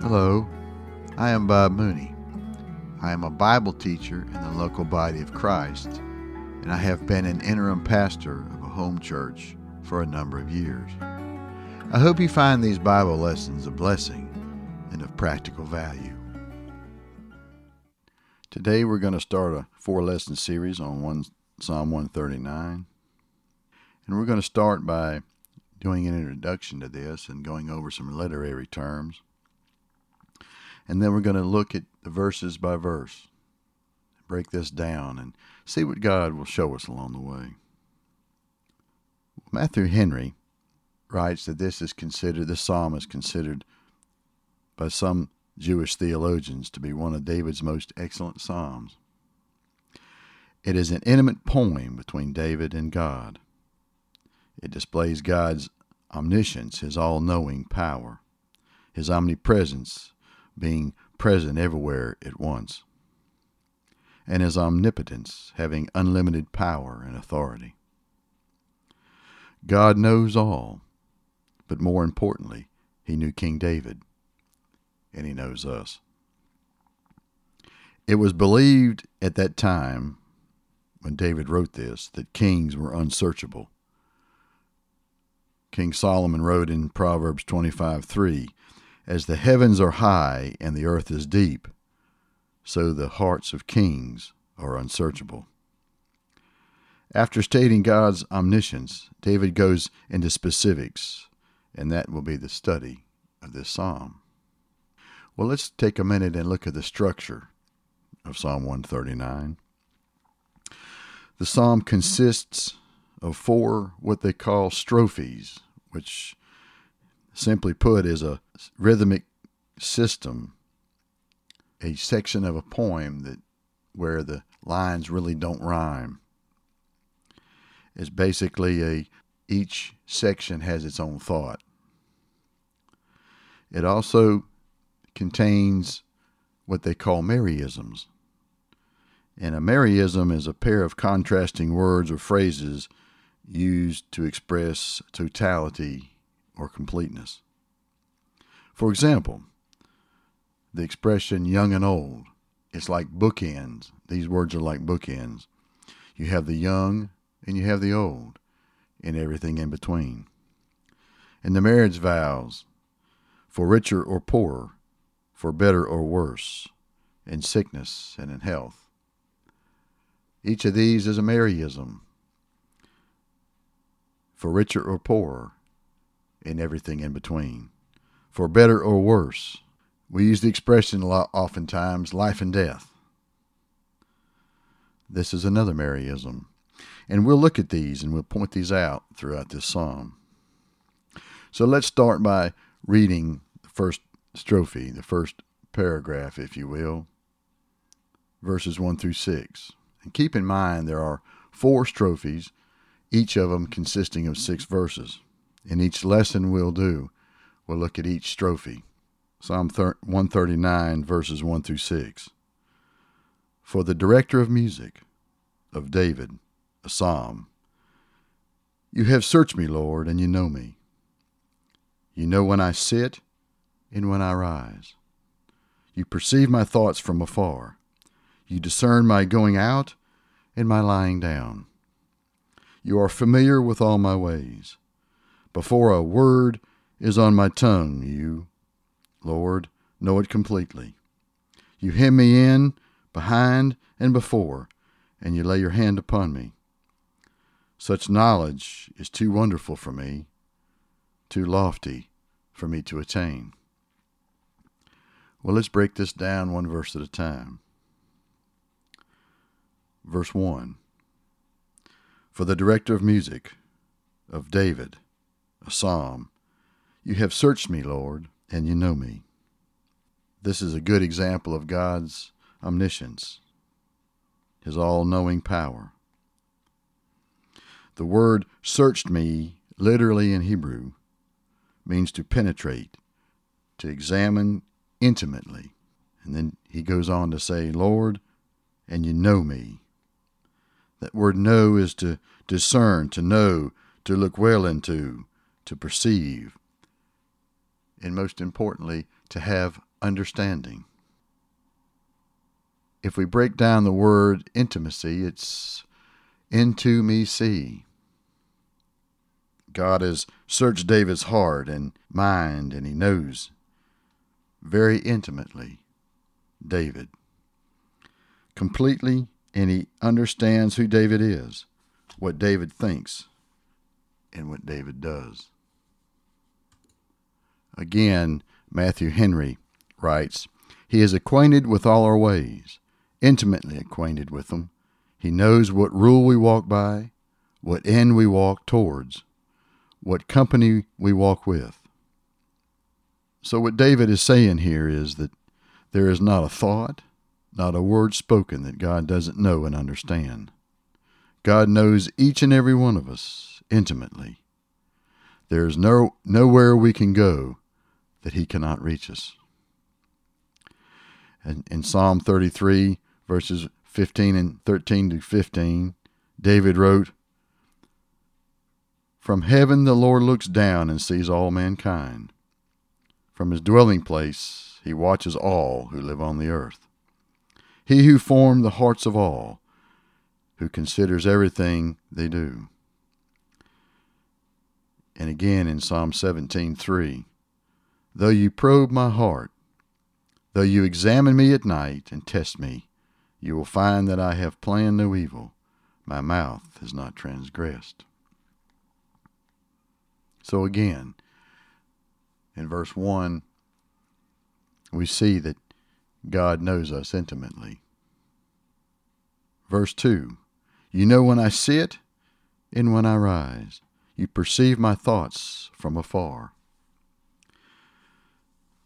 Hello, I am Bob Mooney. I am a Bible teacher in the local body of Christ, and I have been an interim pastor of a home church for a number of years. I hope you find these Bible lessons a blessing and of practical value. Today we're going to start a four lesson series on one, Psalm 139. And we're going to start by doing an introduction to this and going over some literary terms. And then we're going to look at the verses by verse, break this down, and see what God will show us along the way. Matthew Henry writes that this is considered, this psalm is considered by some Jewish theologians to be one of David's most excellent psalms. It is an intimate poem between David and God. It displays God's omniscience, his all knowing power, his omnipresence, being present everywhere at once, and his omnipotence, having unlimited power and authority. God knows all, but more importantly, he knew King David, and he knows us. It was believed at that time, when David wrote this, that kings were unsearchable. King Solomon wrote in Proverbs 25 3, as the heavens are high and the earth is deep, so the hearts of kings are unsearchable. After stating God's omniscience, David goes into specifics, and that will be the study of this psalm. Well, let's take a minute and look at the structure of Psalm 139. The psalm consists of four what they call strophes, which simply put, is a rhythmic system, a section of a poem that where the lines really don't rhyme. It's basically a each section has its own thought. It also contains what they call merisms. And a merism is a pair of contrasting words or phrases used to express totality or completeness. For example, the expression young and old is like bookends. These words are like bookends. You have the young and you have the old and everything in between. And the marriage vows for richer or poorer, for better or worse, in sickness and in health. Each of these is a merism for richer or poorer, and everything in between. For better or worse, we use the expression a lot, oftentimes life and death. This is another merism. And we'll look at these and we'll point these out throughout this psalm. So let's start by reading the first strophe, the first paragraph, if you will, verses 1 through 6. And keep in mind there are four strophes each of them consisting of six verses. In each lesson we'll do, we'll look at each strophe. Psalm 139, verses 1 through 6. For the director of music, of David, a psalm. You have searched me, Lord, and you know me. You know when I sit and when I rise. You perceive my thoughts from afar. You discern my going out and my lying down. You are familiar with all my ways. Before a word is on my tongue, you, Lord, know it completely. You hem me in, behind, and before, and you lay your hand upon me. Such knowledge is too wonderful for me, too lofty for me to attain. Well, let's break this down one verse at a time. Verse 1 for the director of music, of David, a psalm. You have searched me, Lord, and you know me. This is a good example of God's omniscience, his all knowing power. The word searched me, literally in Hebrew, means to penetrate, to examine intimately. And then he goes on to say, Lord, and you know me. That word know is to discern, to know, to look well into, to perceive. And most importantly, to have understanding. If we break down the word intimacy, it's into me see. God has searched David's heart and mind, and he knows very intimately David completely, and he understands who David is, what David thinks, and what David does. Again, Matthew Henry writes, He is acquainted with all our ways, intimately acquainted with them. He knows what rule we walk by, what end we walk towards, what company we walk with. So, what David is saying here is that there is not a thought, not a word spoken that God doesn't know and understand. God knows each and every one of us intimately. There is no, nowhere we can go that He cannot reach us. And in Psalm 33, verses 15 and 13 to 15, David wrote, From heaven the Lord looks down and sees all mankind. From his dwelling place he watches all who live on the earth. He who formed the hearts of all, who considers everything they do. And again in Psalm 17:3, though you probe my heart, though you examine me at night and test me, you will find that I have planned no evil. My mouth has not transgressed. So again, in verse 1, we see that God knows us intimately. Verse 2 You know when I sit and when I rise. You perceive my thoughts from afar.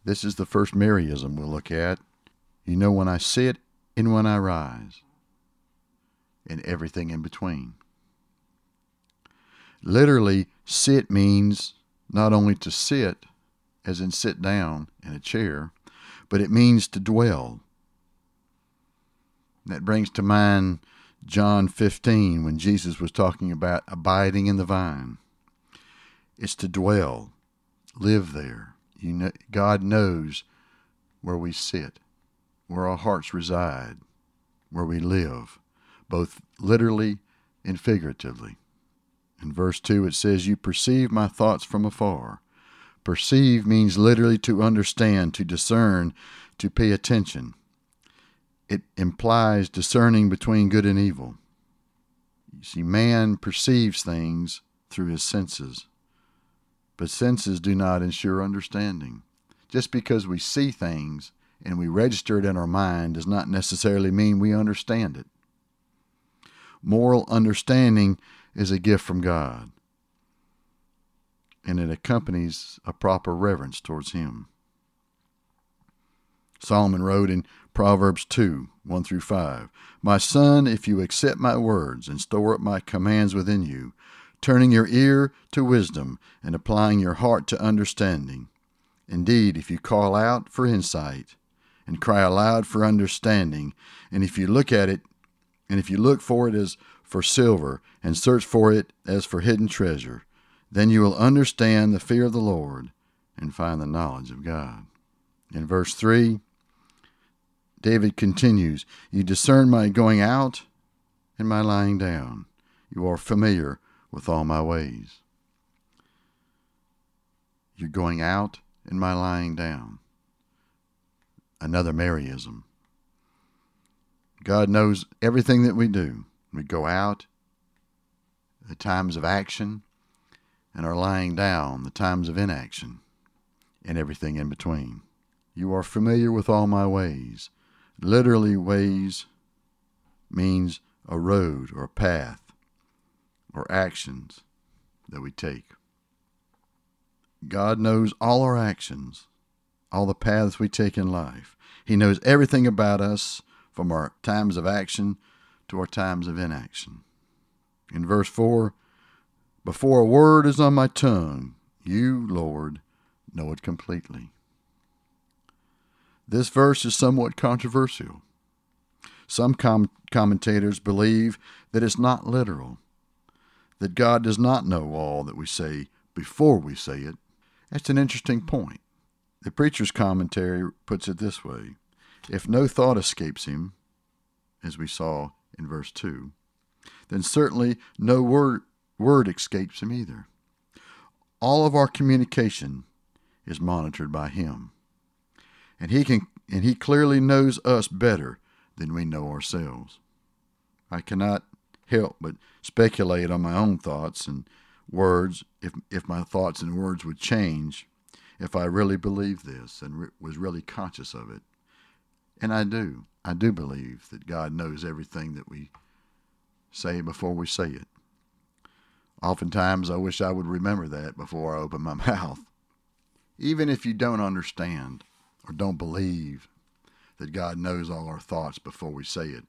This is the first merism we'll look at. You know when I sit and when I rise, and everything in between. Literally, sit means not only to sit, as in sit down in a chair, but it means to dwell. That brings to mind John 15 when Jesus was talking about abiding in the vine. It's to dwell, live there. You know, God knows where we sit, where our hearts reside, where we live, both literally and figuratively. In verse 2, it says, You perceive my thoughts from afar. Perceive means literally to understand, to discern, to pay attention. It implies discerning between good and evil. You see, man perceives things through his senses, but senses do not ensure understanding. Just because we see things and we register it in our mind does not necessarily mean we understand it. Moral understanding is a gift from God and it accompanies a proper reverence towards Him. Solomon wrote in Proverbs 2 1 through 5 My son, if you accept my words and store up my commands within you, turning your ear to wisdom and applying your heart to understanding, indeed, if you call out for insight and cry aloud for understanding, and if you look at it, and if you look for it as for silver and search for it as for hidden treasure, then you will understand the fear of the Lord and find the knowledge of God. In verse 3, David continues, You discern my going out and my lying down. You are familiar with all my ways. You're going out and my lying down. Another merism. God knows everything that we do. We go out, the times of action, and are lying down, the times of inaction, and everything in between. You are familiar with all my ways. Literally, ways means a road or a path or actions that we take. God knows all our actions, all the paths we take in life. He knows everything about us from our times of action to our times of inaction. In verse 4, before a word is on my tongue, you, Lord, know it completely. This verse is somewhat controversial. Some com- commentators believe that it's not literal, that God does not know all that we say before we say it. That's an interesting point. The preacher's commentary puts it this way If no thought escapes him, as we saw in verse 2, then certainly no word, word escapes him either. All of our communication is monitored by him. And he can and he clearly knows us better than we know ourselves. I cannot help but speculate on my own thoughts and words if if my thoughts and words would change if I really believed this and re- was really conscious of it. And I do. I do believe that God knows everything that we say before we say it. Oftentimes, I wish I would remember that before I open my mouth. Even if you don't understand or don't believe that God knows all our thoughts before we say it,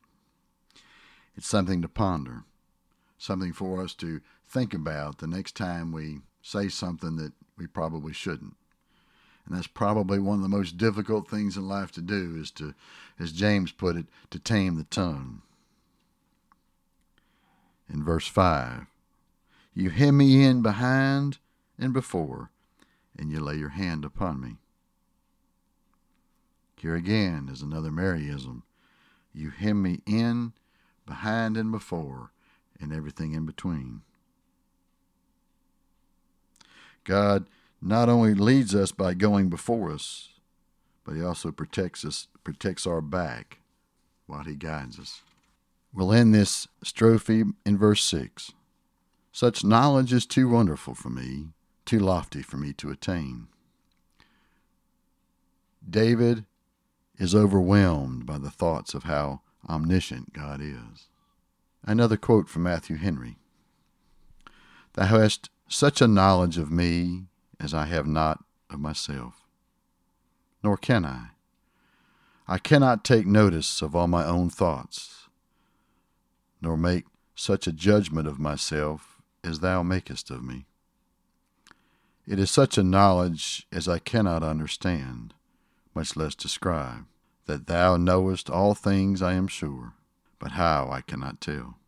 it's something to ponder, something for us to think about the next time we say something that we probably shouldn't. And that's probably one of the most difficult things in life to do is to, as James put it, to tame the tongue. In verse 5, you hem me in behind and before, and you lay your hand upon me. Here again is another merism. You hem me in, behind, and before, and everything in between. God not only leads us by going before us, but he also protects us, protects our back while he guides us. We'll end this strophe in verse 6. Such knowledge is too wonderful for me, too lofty for me to attain. David is overwhelmed by the thoughts of how omniscient God is. Another quote from Matthew Henry Thou hast such a knowledge of me as I have not of myself. Nor can I. I cannot take notice of all my own thoughts, nor make such a judgment of myself as thou makest of me. It is such a knowledge as I cannot understand, much less describe, that thou knowest all things I am sure, but how I cannot tell.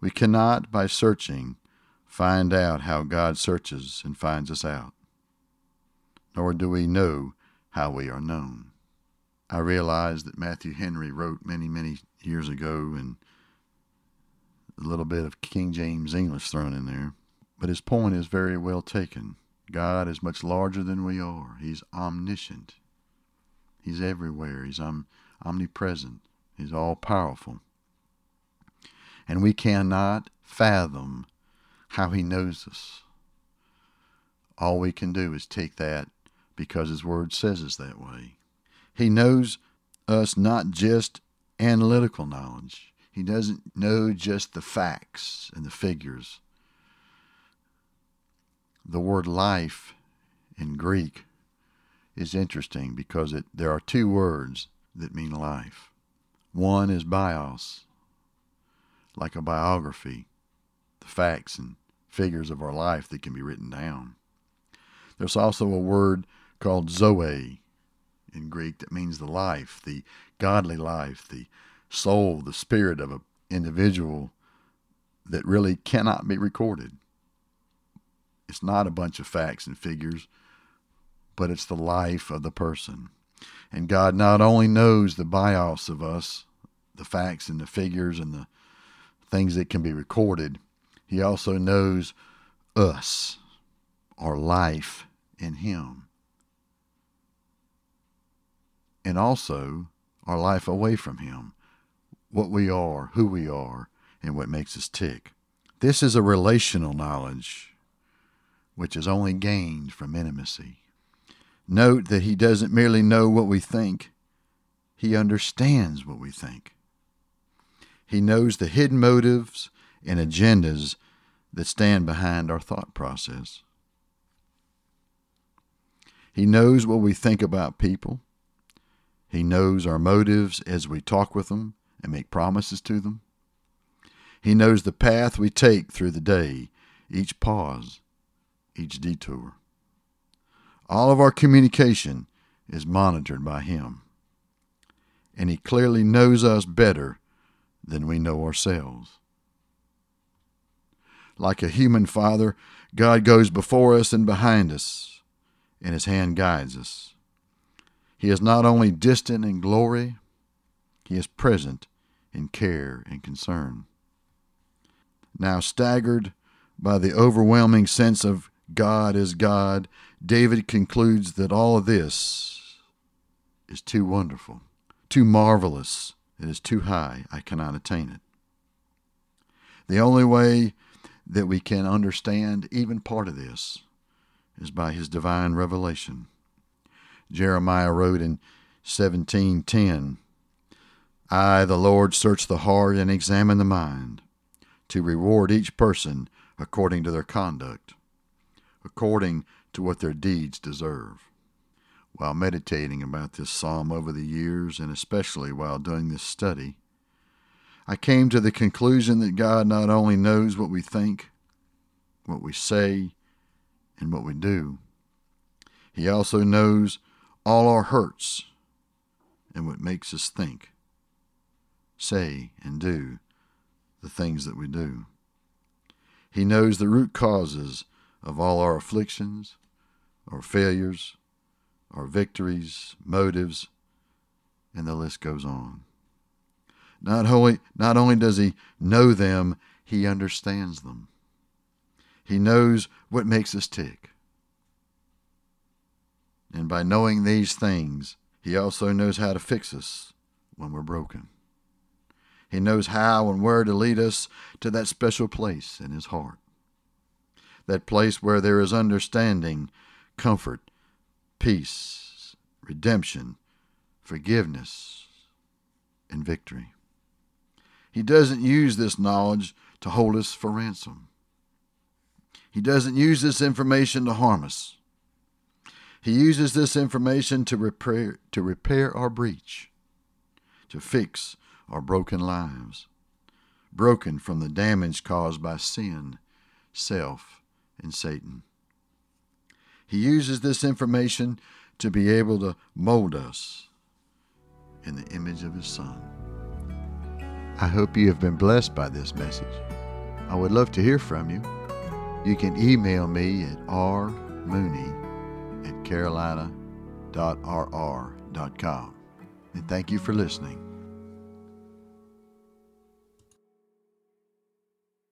We cannot, by searching, find out how God searches and finds us out, nor do we know how we are known. I realize that Matthew Henry wrote many, many years ago, and a little bit of King James English thrown in there, but his point is very well taken. God is much larger than we are. He's omniscient. He's everywhere. He's om- omnipresent. He's all powerful. And we cannot fathom how He knows us. All we can do is take that because His Word says us that way. He knows us not just analytical knowledge, He doesn't know just the facts and the figures. The word life in Greek is interesting because it, there are two words that mean life. One is bios, like a biography, the facts and figures of our life that can be written down. There's also a word called zoe in Greek that means the life, the godly life, the soul, the spirit of an individual that really cannot be recorded. It's not a bunch of facts and figures, but it's the life of the person. And God not only knows the bios of us, the facts and the figures and the things that can be recorded, he also knows us, our life in Him, and also our life away from Him, what we are, who we are, and what makes us tick. This is a relational knowledge which is only gained from intimacy. Note that He doesn't merely know what we think, He understands what we think. He knows the hidden motives and agendas that stand behind our thought process. He knows what we think about people. He knows our motives as we talk with them and make promises to them. He knows the path we take through the day, each pause, each detour. All of our communication is monitored by Him. And He clearly knows us better than we know ourselves. Like a human father, God goes before us and behind us, and his hand guides us. He is not only distant in glory, he is present in care and concern. Now, staggered by the overwhelming sense of God is God, David concludes that all of this is too wonderful, too marvelous, it is too high, I cannot attain it. The only way that we can understand even part of this is by his divine revelation. Jeremiah wrote in 17:10, I, the Lord, search the heart and examine the mind, to reward each person according to their conduct, according to what their deeds deserve. While meditating about this psalm over the years, and especially while doing this study, I came to the conclusion that God not only knows what we think, what we say, and what we do, He also knows all our hurts and what makes us think, say, and do the things that we do. He knows the root causes of all our afflictions, our failures, our victories, motives, and the list goes on. Not only, not only does he know them, he understands them. He knows what makes us tick. And by knowing these things, he also knows how to fix us when we're broken. He knows how and where to lead us to that special place in his heart. That place where there is understanding, comfort, peace, redemption, forgiveness, and victory. He doesn't use this knowledge to hold us for ransom. He doesn't use this information to harm us. He uses this information to repair, to repair our breach, to fix our broken lives, broken from the damage caused by sin, self, and Satan. He uses this information to be able to mold us in the image of His Son. I hope you have been blessed by this message. I would love to hear from you. You can email me at rmooney at carolina.rr.com. And thank you for listening.